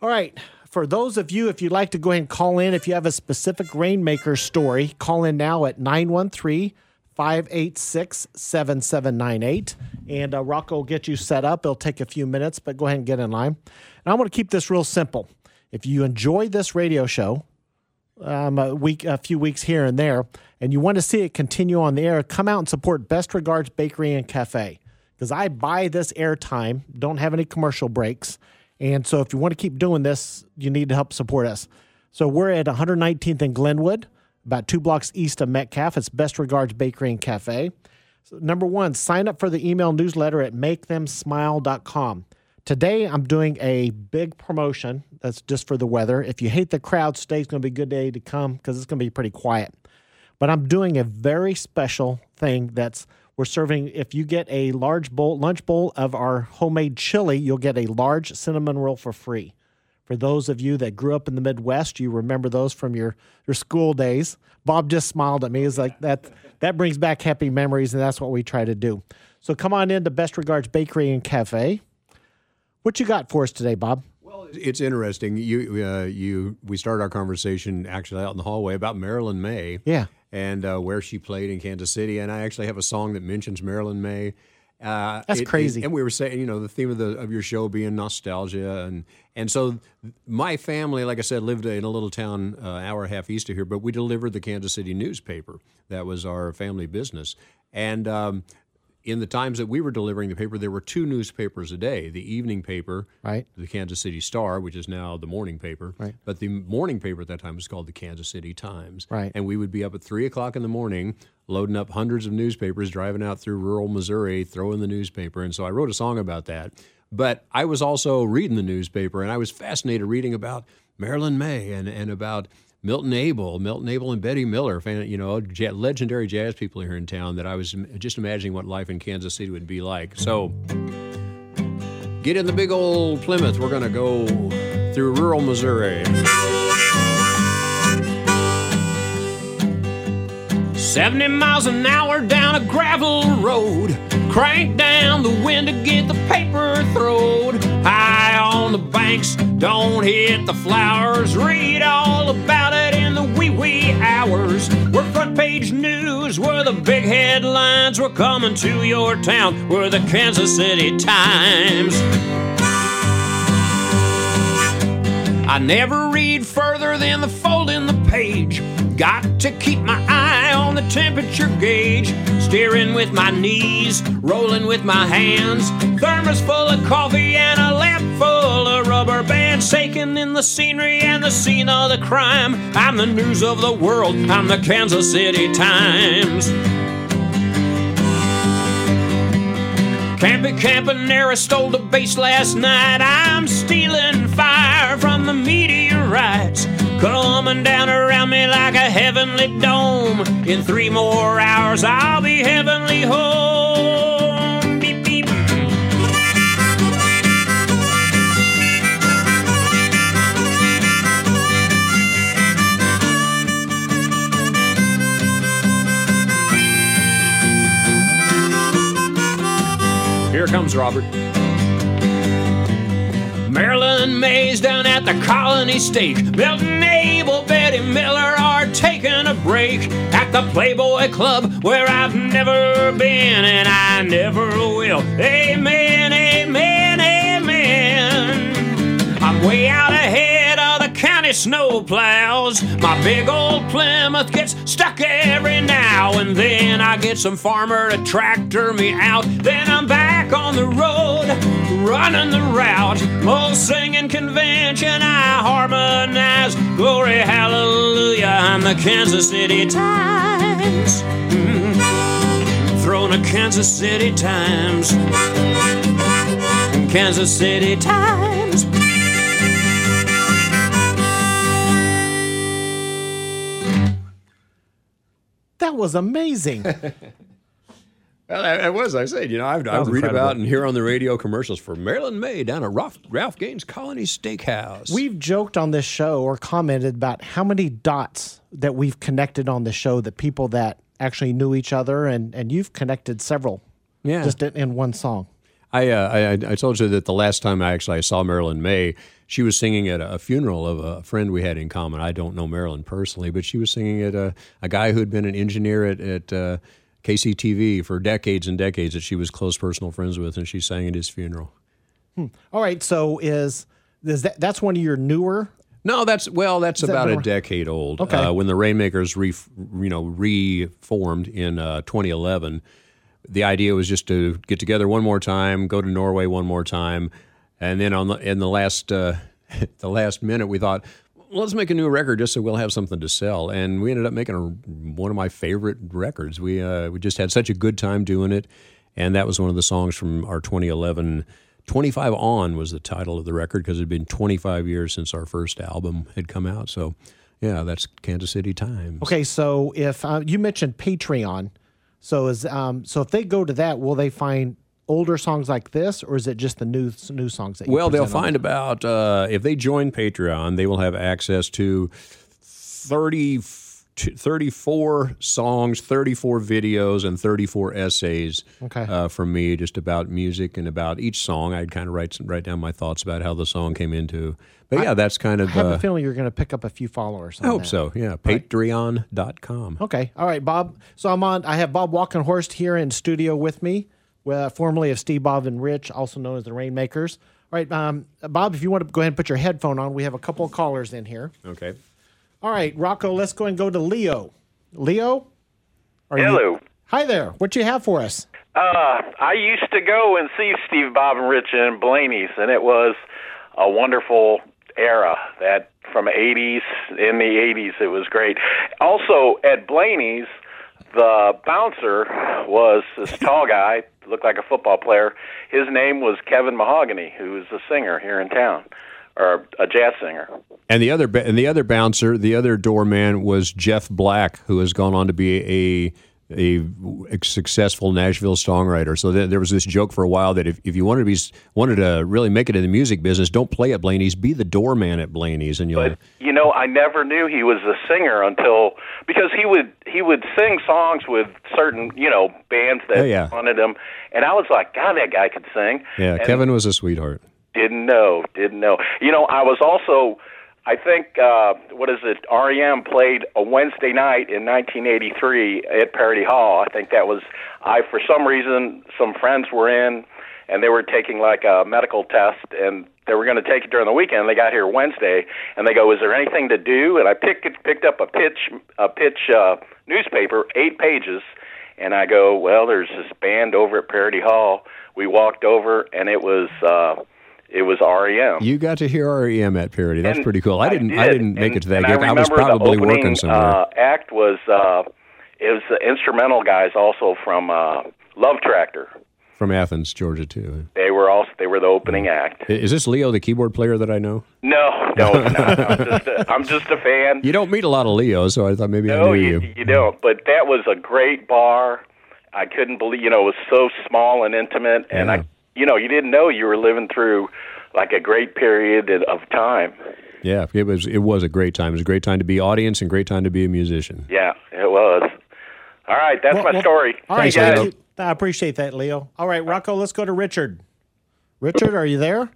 All right. For those of you, if you'd like to go ahead and call in, if you have a specific Rainmaker story, call in now at 913 586 7798. And uh, Rocco will get you set up. It'll take a few minutes, but go ahead and get in line. And I want to keep this real simple. If you enjoy this radio show, um, a week, a few weeks here and there, and you want to see it continue on the air, come out and support Best Regards Bakery and Cafe because I buy this airtime, don't have any commercial breaks, and so if you want to keep doing this, you need to help support us. So we're at 119th and Glenwood, about two blocks east of Metcalf. It's Best Regards Bakery and Cafe. So number one, sign up for the email newsletter at makethemsmile.com. Today, I'm doing a big promotion that's just for the weather. If you hate the crowd, today's going to be a good day to come because it's going to be pretty quiet. But I'm doing a very special thing that's we're serving. If you get a large bowl, lunch bowl of our homemade chili, you'll get a large cinnamon roll for free. For those of you that grew up in the Midwest, you remember those from your, your school days. Bob just smiled at me. He's like, that, that brings back happy memories, and that's what we try to do. So come on in to Best Regards Bakery and Cafe. What you got for us today, Bob? Well, it's interesting. You, uh, you, we started our conversation actually out in the hallway about Marilyn Maye. Yeah. And uh, where she played in Kansas City, and I actually have a song that mentions Marilyn Maye. Uh, That's it, crazy. It, and we were saying, you know, the theme of the of your show being nostalgia, and and so my family, like I said, lived in a little town uh, hour and a half east of here, but we delivered the Kansas City newspaper. That was our family business, and um, in the times that we were delivering the paper, there were two newspapers a day: the evening paper, right, the Kansas City Star, which is now the morning paper, right. But the morning paper at that time was called the Kansas City Times, right. And we would be up at three o'clock in the morning, loading up hundreds of newspapers, driving out through rural Missouri, throwing the newspaper. And so I wrote a song about that. But I was also reading the newspaper, and I was fascinated reading about Marilyn Maye and and about Milton Abel, Milton Abel and Betty Miller, you know, legendary jazz people here in town that I was just imagining what life in Kansas City would be like. So get in the big old Plymouth. We're going to go through rural Missouri. 70 miles an hour down a gravel road. Crank down the wind to get the paper throwed. High on the banks, don't hit the flowers. Read all about it in the wee wee hours. We're front page news, we're the big headlines. We're coming to your town, we're the Kansas City Times. I never read further than the fold in the page. Got to keep my the temperature gauge. Steering with my knees, rolling with my hands. Thermos full of coffee and a lamp full of rubber bands. Taking in the scenery and the scene of the crime. I'm the news of the world. I'm the Kansas City Times. Campy Campaneris stole the base last night. I'm stealing fire from the meteorites. Coming down around me like a heavenly dome. In three more hours, I'll be heavenly home. Beep, beep. Here comes Robert. Marilyn Maye's down at the Colony stage. Milton Betty Miller are taking a break at the Playboy Club where I've never been and I never will. Amen, amen, amen. I'm way out ahead of the county snowplows. My big old Plymouth gets stuck every now and then. I get some farmer to tractor me out. Then I'm back on the road, running the route. Old singing convention, I harmonize. Glory, hallelujah, I'm the Kansas City Times. Mm. Throwing a Kansas City Times. Kansas City Times. That was amazing. Well, it was. I said, you know, I've, I read incredible. about and hear on the radio commercials for Marilyn Maye down at Ralph, Ralph Gaines Colony Steakhouse. We've joked on this show or commented about how many dots that we've connected on the show that people that actually knew each other, and, and you've connected several yeah. just in, in one song. I, uh, I, I told you that the last time I actually I saw Marilyn Maye, she was singing at a funeral of a friend we had in common. I don't know Marilyn personally, but she was singing at a, a guy who had been an engineer at, at uh, KCTV for decades and decades that she was close personal friends with, and she sang at his funeral. Hmm. All right, so is is that that's one of your newer? No, that's well, that's is about that a decade old. Okay, uh, when the Rainmakers re, you know reformed in uh, 2011, the idea was just to get together one more time, go to Norway one more time, and then on the in the last uh, the last minute, we thought let's make a new record just so we'll have something to sell. And we ended up making a, one of my favorite records. We uh, we just had such a good time doing it, and that was one of the songs from our 2011. 25 on was the title of the record because it had been 25 years since our first album had come out. So, yeah, that's Kansas City Times. Okay, so if uh, you mentioned Patreon, so is um, so if they go to that, will they find older songs like this, or is it just the new new songs that? You Well, they'll find about uh, if they join Patreon, they will have access to 30, 34 songs, 34 videos, and 34 essays Okay. uh, from me just about music and about each song. I'd kind of write write down my thoughts about how the song came into. But yeah, that's kind of. I have Uh, a feeling you're going to pick up a few followers. I hope so. Yeah, Patreon.com. Okay. All right, Bob. So I'm on. I have Bob Walkenhorst here in studio with me, uh, formerly of Steve, Bob, and Rich, also known as the Rainmakers. All right, um, Bob. If you want to go ahead and put your headphone on, we have a couple of callers in here. Okay. All right, Rocco. Let's go and go to Leo. Leo. Are you- Hello. Hi there. What you have for us? Uh, I used to go and see Steve, Bob, and Rich in Blayney's, and it was a wonderful era. That from '80s in the '80s, it was great. Also at Blayney's, the bouncer was this tall guy, looked like a football player. His name was Kevin Mahogany, who was a singer here in town, or a jazz singer. And the other and the other bouncer, the other doorman was Jeff Black, who has gone on to be a a, successful Nashville songwriter. So there, there was this joke for a while that if, if you wanted to be wanted to really make it in the music business, don't play at Blayney's, be the doorman at Blayney's, and you'll. But you know, I never knew he was a singer until because he would he would sing songs with certain you know bands that Yeah, yeah. wanted him, and I was like, God, that guy could sing. yeah, And Kevin was a sweetheart. didn't know, didn't know. You know, I was also. I think uh, what is it? REM played a Wednesday night in 1983 at Parody Hall. I think that was I for some reason some friends were in and they were taking like a medical test and they were going to take it during the weekend. They got here Wednesday and they go, "Is there anything to do?" And I picked picked up a pitch a pitch uh, newspaper, eight pages, and I go, "Well, there's this band over at Parody Hall." We walked over and it was uh, it was REM. You got to hear REM at Parody. That's And pretty cool. I didn't. I, did. didn't make And- it to that gig. I, was remember the probably opening, working somewhere. Uh, act was uh, it was the instrumental guys also from uh, Love Tractor. from Athens, Georgia, too. They were also they were the opening act. Is this Leo, the keyboard player that I know? No, no, not. I'm just a, I'm just a fan. You don't meet a lot of Leos, so I thought maybe I knew you, you. you don't. But that was a great bar. I couldn't believe you know it was so small and intimate, and Yeah. I you know you didn't know you were living through like a great period of time. Yeah, it was. It was a great time. It was a great time to be audience and great time to be a musician. Yeah, it was. All right, that's Well, my well, story. All right, Thanks, thank Leo. you. I appreciate that, Leo. All right, Rocco, let's go to Richard. Richard, are you there?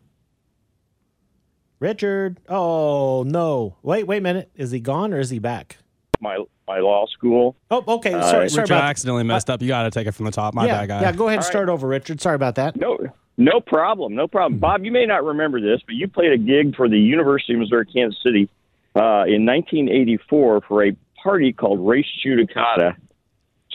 Richard. Oh no! Wait, wait a minute. Is he gone or is he back? My my law school. Oh, okay. sorry, sorry Richard about accidentally messed up. You got to take it from the top. My yeah, bad, guy. yeah. Go ahead and start over, Richard. Sorry about that. No, no problem, no problem. Bob, you may not remember this, but you played a gig for the University of Missouri Kansas City uh, in 1984 for a party called Res Judicata.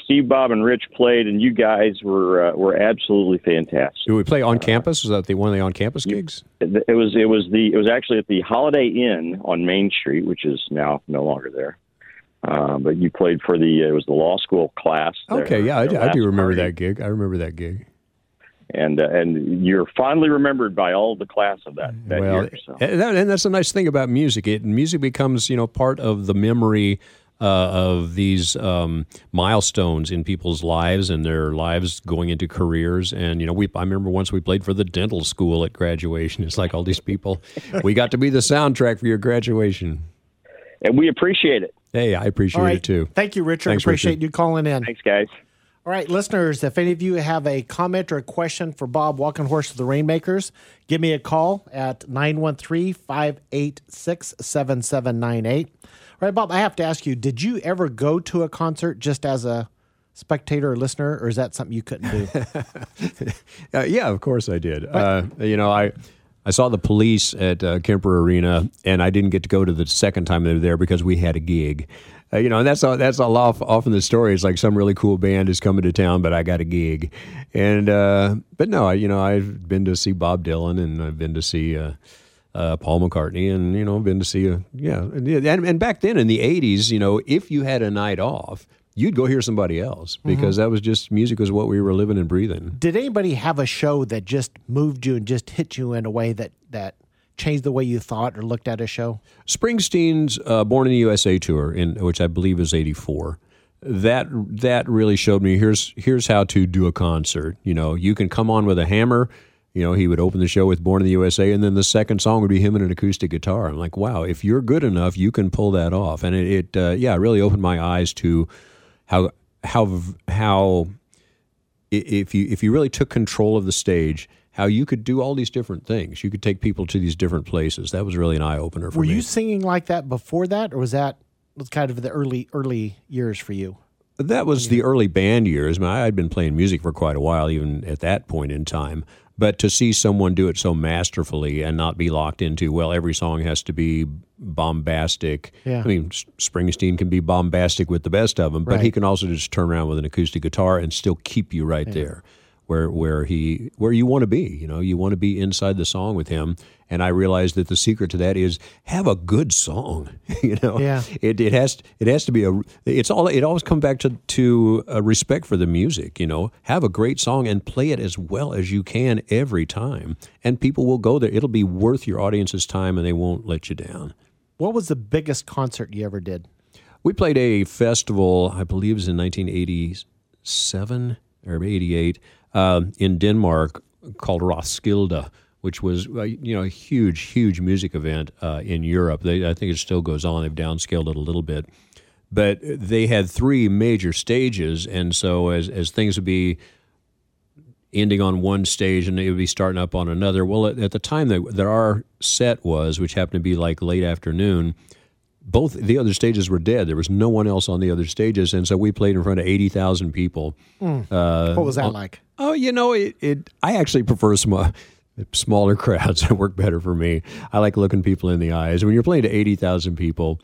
Steve, Bob, and Rich played, and you guys were uh, were absolutely fantastic. Did we play on campus? Was that the one of the on campus gigs? It it was it was the it was actually at the Holiday Inn on Main Street, which is now no longer there. Uh, but you played for the it was the law school class. there, Okay, yeah, I, I do remember party. that gig. I remember that gig. and uh, and you're fondly remembered by all the class of that that well, year. So. and, that, and that's a nice thing about music. It music becomes you know part of the memory uh, of these um, milestones in people's lives and their lives going into careers. And you know, we I remember once we played for the dental school at graduation. It's like all these people. we got to be the soundtrack for your graduation. and we appreciate it. Hey, I appreciate All right. it too. Thank you, Richard. Thanks, Appreciate Richard. you calling in. Thanks, guys. All right, listeners, if any of you have a comment or a question for Bob Walkenhorst of the Rainmakers, give me a call at 913 586 7798. All right, Bob, I have to ask you, did you ever go to a concert just as a spectator or listener, or is that something you couldn't do? Uh, yeah, of course I did. Uh, you know, I I saw the police at uh, Kemper Arena, and I didn't get to go to the second time they were there because we had a gig. Uh, you know, and that's all, that's all off, often the story. It's like some really cool band is coming to town, but I got a gig. And uh, but no, I, you know, I've been to see Bob Dylan, and I've been to see. Uh, uh, Paul McCartney, and you know, been to see a yeah, and, and and back then in the '80s, you know, if you had a night off, you'd go hear somebody else because that was just music was what we were living and breathing. did anybody have a show that just moved you and just hit you in a way that, that changed the way you thought or looked at a show? Springsteen's uh, Born in the USA tour, in which I believe is '84. that that really showed me here's here's how to do a concert. You know, you can come on with a hammer. You know, he would open the show with "Born in the USA," and then the second song would be him and an acoustic guitar. I'm like, wow, if you're good enough, you can pull that off. And it, it uh, yeah, really opened my eyes to how how how if you if you really took control of the stage, how you could do all these different things. You could take people to these different places. That was really an eye opener for Were me. Were you singing like that before that, or was that was kind of the early early years for you? That was the early band years. I mean, I had been playing music for quite a while, even at that point in time. But to see someone do it so masterfully and not be locked into, well, every song has to be bombastic. Yeah. I mean, S- Springsteen can be bombastic with the best of them, but he can also just turn around with an acoustic guitar and still keep you right there. Where, where he where you want to be you know? You want to be inside the song with him. And I realized that the secret to that is have a good song you know? Yeah. it, it has it has to be a it's all it always comes back to to respect for the music you know? Have a great song and play it as well as you can every time. And people will go there. It'll be worth your audience's time and they won't let you down. What was the biggest concert you ever did? we played a festival i believe it was in 1987 or 88 um, in denmark called roskilde which was uh, you know a huge huge music event uh, in europe. They, i think it still goes on. They've downscaled it a little bit. But they had three major stages. And so as, as things would be ending on one stage and it would be starting up on another well at, at the time that, that our set was which happened to be like late afternoon both the other stages were dead there was no one else on the other stages and so we played in front of 80000 people what was that like? Oh, you know, it, it I actually prefer small, smaller crowds. That work better for me. I like looking people in the eyes. When you're playing to eighty thousand people,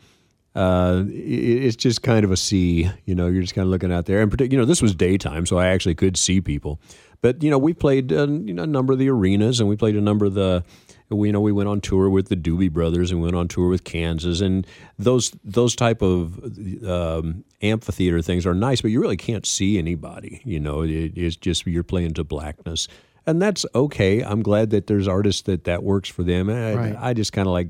uh, it, it's just kind of a sea. You know, you're just kind of looking out there. And you know, this was daytime, so I actually could see people. But you know, we played uh, you know a number of the arenas, and we played a number of the. We, you know, we went on tour with the Doobie Brothers, and we went on tour with Kansas, and those those type of um, amphitheater things are nice, but you really can't see anybody. You know, it, it's just you're playing to blackness, and that's okay. I'm glad that there's artists that that works for them. I, Right. I just kind of like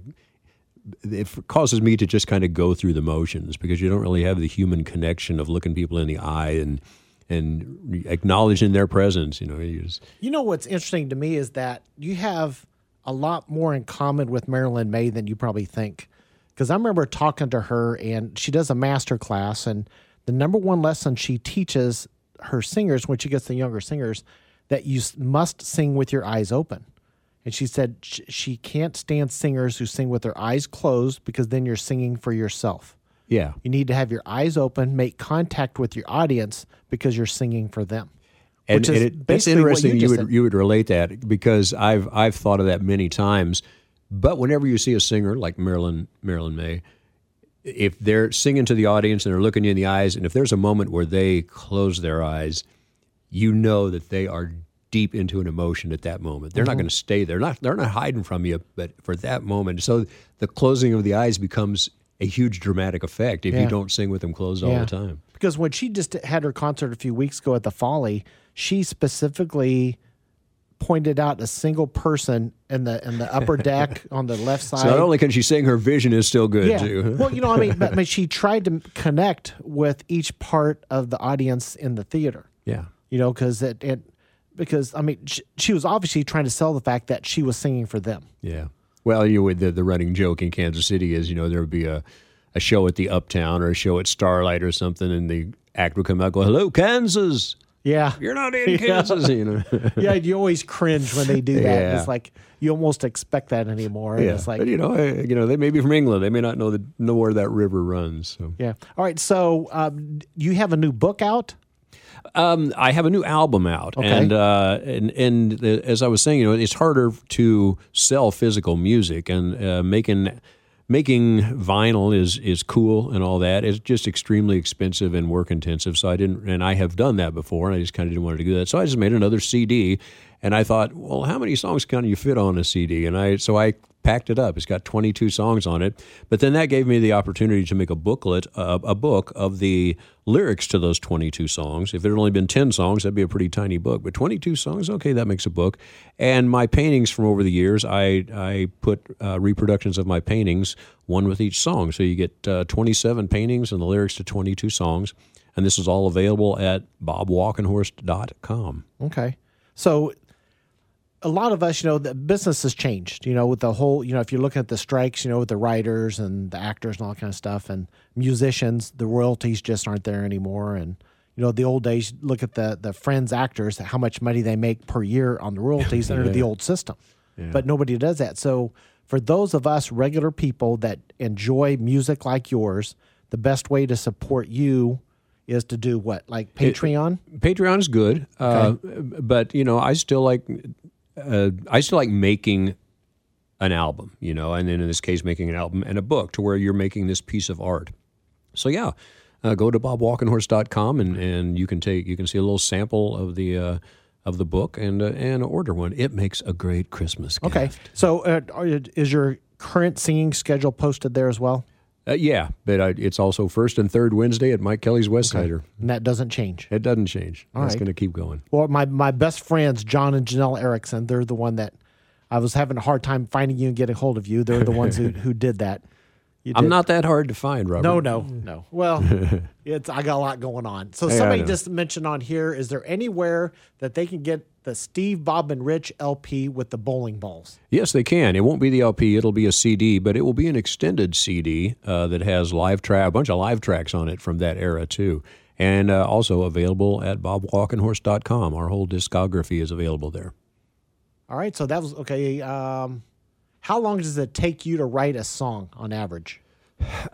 it causes me to just kind of go through the motions because you don't really have the human connection of looking people in the eye and and acknowledging their presence. You know, you just, You know what's interesting to me is that you have a lot more in common with Marilyn Maye than you probably think. Because I remember talking to her, and she does a master class, and the number one lesson she teaches her singers when she gets the younger singers that you must sing with your eyes open. And she said sh- she can't stand singers who sing with their eyes closed because then you're singing for yourself. yeah. You need to have your eyes open, make contact with your audience because you're singing for them. And, which is and it, it's interesting you you, would said. you would relate that because I've I've thought of that many times. But whenever you see a singer like Marilyn Marilyn Maye, if they're singing to the audience and they're looking you in the eyes, and if there's a moment where they close their eyes, you know that they are deep into an emotion at that moment. Mm-hmm. They're not going to stay there. Not they're not hiding from you, but for that moment. So the closing of the eyes becomes a huge dramatic effect if Yeah. you don't sing with them closed all the time. Because when she just had her concert a few weeks ago at the Folly, she specifically pointed out a single person in the in the upper deck on the left side. So not only can she sing, her vision is still good yeah. too. well, you know, I mean, but, but she tried to connect with each part of the audience in the theater. yeah. You know, because it, it because I mean, she, she was obviously trying to sell the fact that she was singing for them. Yeah. Well, you would the, the running joke in Kansas City is, you know, there would be a, a show at the Uptown or a show at Starlight or something, and the act would come out go, Hello, Kansas. Yeah, You're not in Kansas, you know. yeah. You always cringe when they do that. Yeah. It's like you almost expect that anymore. And yeah. It's like but you know, eh, you know, they may be from England. They may not know the know where that river runs. So Yeah. All right. So um, you have a new book out. Um, I have a new album out, Okay. and uh, and and as I was saying, you know, it's harder to sell physical music, and uh, making making vinyl is is cool and all that. It's just extremely expensive and work intensive. So I didn't, and I have done that before, and I just kind of didn't want to do that. So I just made another CD, and I thought, well, how many songs can you fit on a CD? And I so I packed it up. It's got 22 songs on it. But then that gave me the opportunity to make a booklet, uh, a book of the lyrics to those 22 songs. If there had only been 10 songs, that'd be a pretty tiny book. But 22 songs, okay, that makes a book. And my paintings from over the years, I, I put uh, reproductions of my paintings, one with each song. So you get uh, 27 paintings and the lyrics to 22 songs. And this is all available at bobwalkenhorst.com. Okay. So a lot of us, you know, the business has changed, you know, with the whole, you know, if you're looking at the strikes, you know, with the writers and the actors and all that kind of stuff and musicians, the royalties just aren't there anymore. And, you know, the old days, look at the, the friends actors, how much money they make per year on the royalties under the old system. But nobody does that. So for those of us regular people that enjoy music like yours, the best way to support you is to do what? Like Patreon? Patreon is good, uh, but you know, I still like uh, I still like making an album, you know, and then in this case, making an album and a book to where you're making this piece of art. So yeah, uh, go to bobwalkenhorst.com and and you can take you can see a little sample of the. Uh, of the book and uh, and order one. It makes a great Christmas gift. Okay. So uh, is your current singing schedule posted there as well? Uh, yeah, but I, it's also first and third Wednesday at Mike Kelly's West Sider. And that doesn't change. It doesn't change. All It's right. going to keep going. Well, my, my best friends, John and Janelle Erickson, they're the one that I was having a hard time finding you and getting hold of you. They're the ones who, who did that. You I'm not that hard to find, Robert. No, no, no. Well, it's I got a lot going on. So Hey, somebody just mentioned on here: is there anywhere that they can get the Steve, Bob, and Rich LP with the bowling balls? Yes, they can. It won't be the LP. It'll be a CD, but it will be an extended CD uh, that has live track, a bunch of live tracks on it from that era too, and uh, also available at bobwalkenhorst.com. Our whole discography is available there. All right. So that was okay. Um, how long does it take you to write a song on average?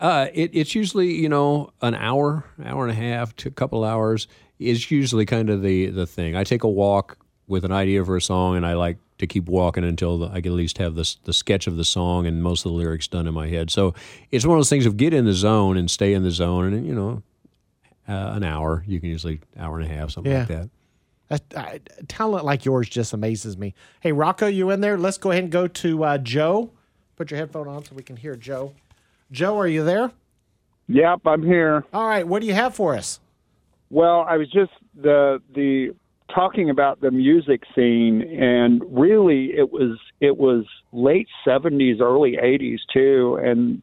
Uh, it, it's usually you know an hour, hour and a half to a couple hours is usually kind of the the thing. I take a walk with an idea for a song, and I like to keep walking until the, I can at least have this the sketch of the song and most of the lyrics done in my head. So it's one of those things of get in the zone and stay in the zone, and you know, uh, an hour you can usually hour and a half something like Yeah. that. A, a talent like yours just amazes me. Hey, Rocco, you in there? Let's go ahead and go to uh, Joe. Put your headphone on so we can hear Joe. Joe, are you there? Yep, I'm here. All right. What do you have for us? Well, I was just the the talking about the music scene, and really, it was it was late '70s, early '80s too. And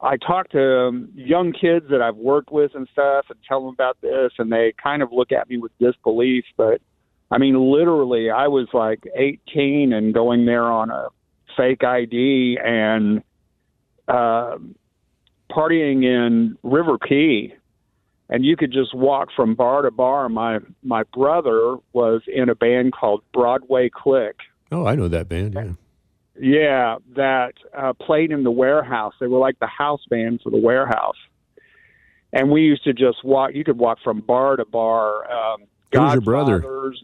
I talk to um, young kids that I've worked with and stuff, and tell them about this, and they kind of look at me with disbelief. But I mean, literally, I was like 18 and going there on a fake ID and uh, partying in River Quay and you could just walk from bar to bar. My my brother was in a band called Broadway Click. Oh, I know that band. Yeah. Yeah, that uh, played in the warehouse. They were like the house band for the warehouse. And we used to just walk. You could walk from bar to bar. Um, Who's your brother?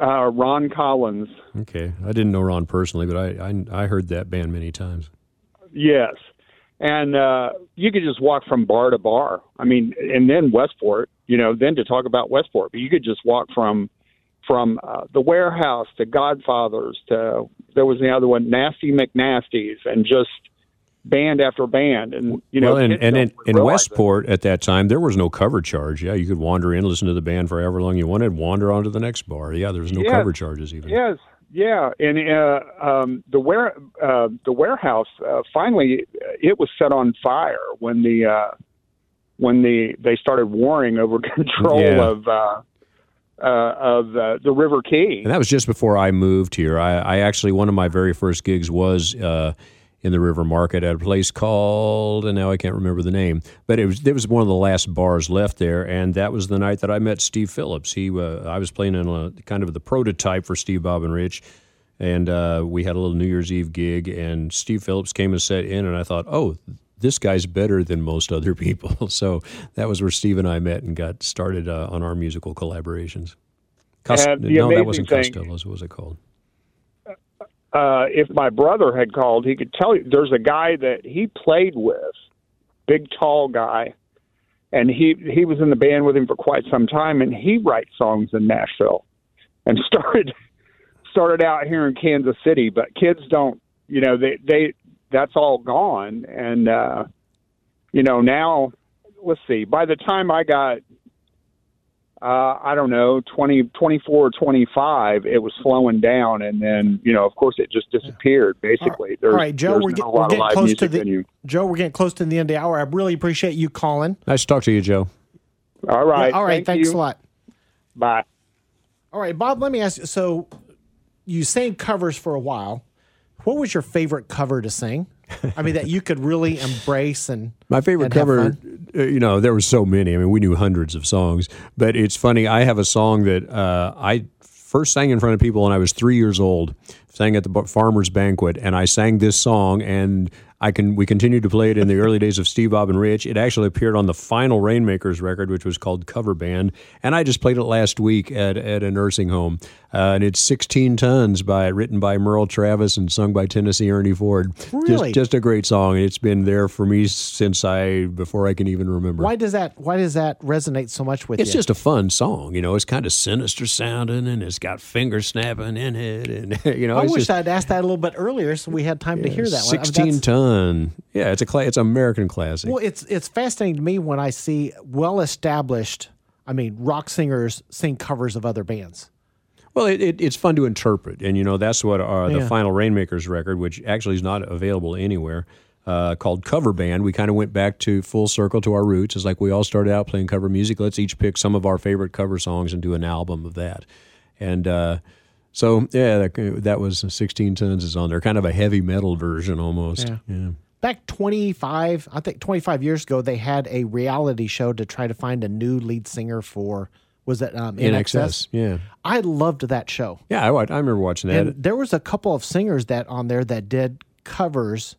Uh, Ron Collins. Okay, I didn't know Ron personally, but I I, I heard that band many times. Yes. And uh, you could just walk from bar to bar. I mean, and then Westport, you know, then to talk about Westport, but you could just walk from from uh, the warehouse to Godfathers to there was the other one, Nasty McNasties, and just band after band. And you know, well, and, and in, in realize it. Westport at that time, there was no cover charge. Yeah, you could wander in, listen to the band for however long you wanted, wander on to the next bar. Yeah, there was no Yes. cover charges even. Yes, yeah, and uh, um, the ware uh, the warehouse uh, finally it was set on fire when the uh, when the they started warring over control Yeah. of uh, uh, of uh, the River Quay. And that was just before I moved here. I, I actually, one of my very first gigs was uh, in the River Market at a place called, and now I can't remember the name, but it was it was one of the last bars left there, and that was the night that I met Steve Phillips. He, uh, I was playing in a kind of the prototype for Steve Bob and Rich, and uh, we had a little New Year's Eve gig, and Steve Phillips came and sat in, and I thought, oh. This guy's better than most other people. So that was where Steve and I met and got started uh, on our musical collaborations. No, that wasn't thing- Costello's. What was it called? Uh, if my brother had called, he could tell you there's a guy that he played with, big tall guy, and he he was in the band with him for quite some time, and he writes songs in Nashville, and started started out here in Kansas City, but kids don't, you know, they they that's all gone, and uh, you know now, let's see, by the time I got uh, I don't know, 20, 24 or 25, it was slowing down. And then, you know, of course, it just disappeared, basically. There's, All right, Joe, there's we're, not get, a we're lot of getting live close music to the venue. Joe. We're getting close to the end of the hour. I really appreciate you calling. Nice to talk to you, Joe. All right. All right. Thank thanks you. a lot. Bye. All right, Bob, let me ask you. So you sang covers for a while. What was your favorite cover to sing? I mean, that you could really embrace and My favorite and cover, uh, you know, there were so many. I mean, we knew hundreds of songs, but it's funny. I have a song that uh, I first sang in front of people when I was three years old. Sang at the farmers' banquet, and I sang this song, and I can we continued to play it in the early days of Steve Bob and Rich. It actually appeared on the final Rainmakers record, which was called Cover Band, and I just played it last week at at a nursing home. Uh, and it's 16 tons by written by Merle Travis and sung by Tennessee Ernie Ford. Really? Just, just a great song. And it's been there for me since I before I can even remember. Why does that? Why does that resonate so much with It's you? It's just a fun song, you know. It's kind of sinister sounding, and it's got finger snapping in it, and you know, I wish just I'd asked that a little bit earlier, so we had time to hear that one. I mean, Sixteen ton, yeah. It's a cla- it's an American classic. Well, it's it's fascinating to me when I see well established. I mean, rock singers sing covers of other bands. Well, it, it, it's fun to interpret, and you know that's what uh, the Yeah. final Rainmakers record, which actually is not available anywhere, uh, called Cover Band. We kind of went back to full circle to our roots. It's like we all started out playing cover music. Let's each pick some of our favorite cover songs and do an album of that. And uh, so, yeah, that, that was 16 Tons is on there, kind of a heavy metal version almost. Yeah. yeah. Back 25, I think 25 years ago, they had a reality show to try to find a new lead singer for, was it um, INXS? excess, yeah, I loved that show. yeah. I, I remember watching that. And there was a couple of singers that on there that did covers,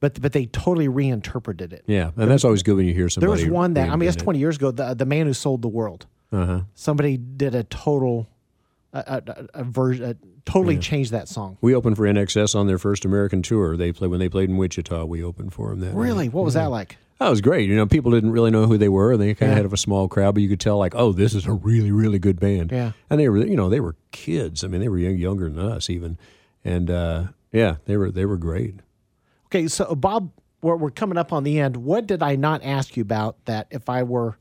but but they totally reinterpreted it. yeah, and that's always good when you hear somebody. There was one that I mean, that's 20 years ago. The the man who sold the world. Uh-huh. Somebody did a total, a, a, a version, totally changed that song. We opened for INXS on their first American tour. They play when they played in Wichita. We opened for them. That night. Really, what was that like? That was great. You know, people didn't really know who they were. They kind Yeah. of had a small crowd, but you could tell, like, oh, this is a really, really good band. Yeah. And they were, you know, they were kids. I mean, they were young, younger than us, even. And uh, yeah, they were they were great. Okay, so Bob, we're, we're coming up on the end. What did I not ask you about that? If I were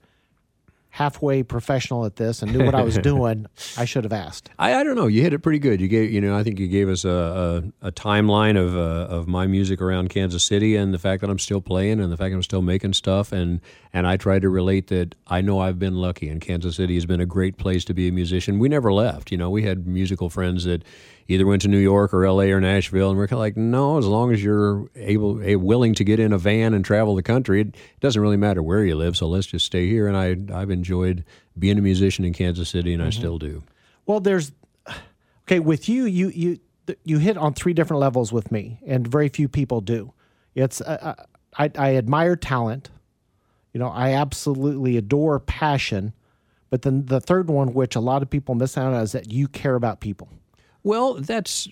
halfway professional at this and knew what I was doing, I should have asked. I, I don't know. You hit it pretty good. You gave, you know, I think you gave us a, a, a timeline of uh, of my music around Kansas City and the fact that I'm still playing and the fact that I'm still making stuff and and I tried to relate that I know I've been lucky and Kansas City has been a great place to be a musician. We never left. You know, we had musical friends that either went to New York or L.A. or Nashville, and we're kind of like, no, as long as you're able, willing to get in a van and travel the country, it doesn't really matter where you live. So let's just stay here. And I I've enjoyed being a musician in Kansas City, and I still do. Well, there's okay with you. You you you hit on three different levels with me, and very few people do. It's uh, uh, I, I admire talent. You know, I absolutely adore passion. But then the third one, which a lot of people miss out on, is that you care about people. Well, that's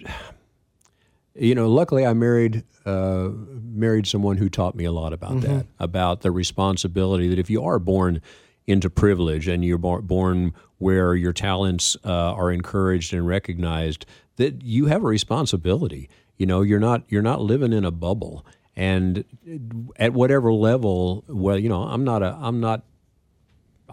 you know. Luckily, I married uh, married someone who taught me a lot about that, about the responsibility that if you are born into privilege and you're born where your talents uh, are encouraged and recognized, that you have a responsibility. You know, you're not you're not living in a bubble, and at whatever level, well, you know, I'm not a I'm not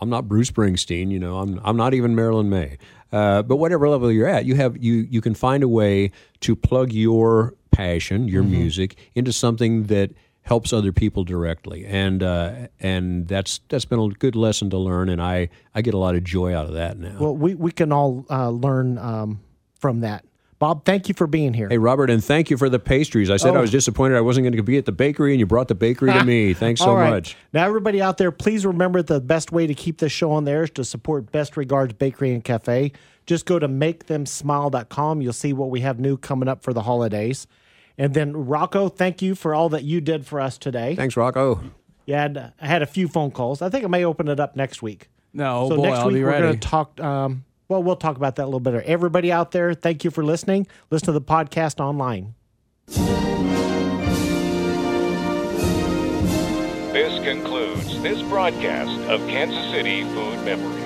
I'm not Bruce Springsteen, you know. I'm I'm not even Marilyn Maye. Uh, but whatever level you're at, you have you you can find a way to plug your passion, your music, into something that helps other people directly, and uh, and that's that's been a good lesson to learn, and I I get a lot of joy out of that now. Well, we we can all uh, learn um, from that. Bob, thank you for being here. Hey Robert, and thank you for the pastries. I said Oh. I was disappointed I wasn't going to be at the bakery, and you brought the bakery to me. Thanks so All right. much. Now, everybody out there, please remember the best way to keep this show on there is to support Best Regards Bakery and Cafe. Just go to makethemsmile.com. You'll see what we have new coming up for the holidays. And then, Rocco, thank you for all that you did for us today. Thanks, Rocco. Yeah, I had a few phone calls. I think I may open it up next week. No, so boy, next I'll week be we're ready. going to talk. Um, well, we'll talk about that a little bit. Everybody out there, thank you for listening. Listen to the podcast online. This concludes this broadcast of Kansas City Food Memories.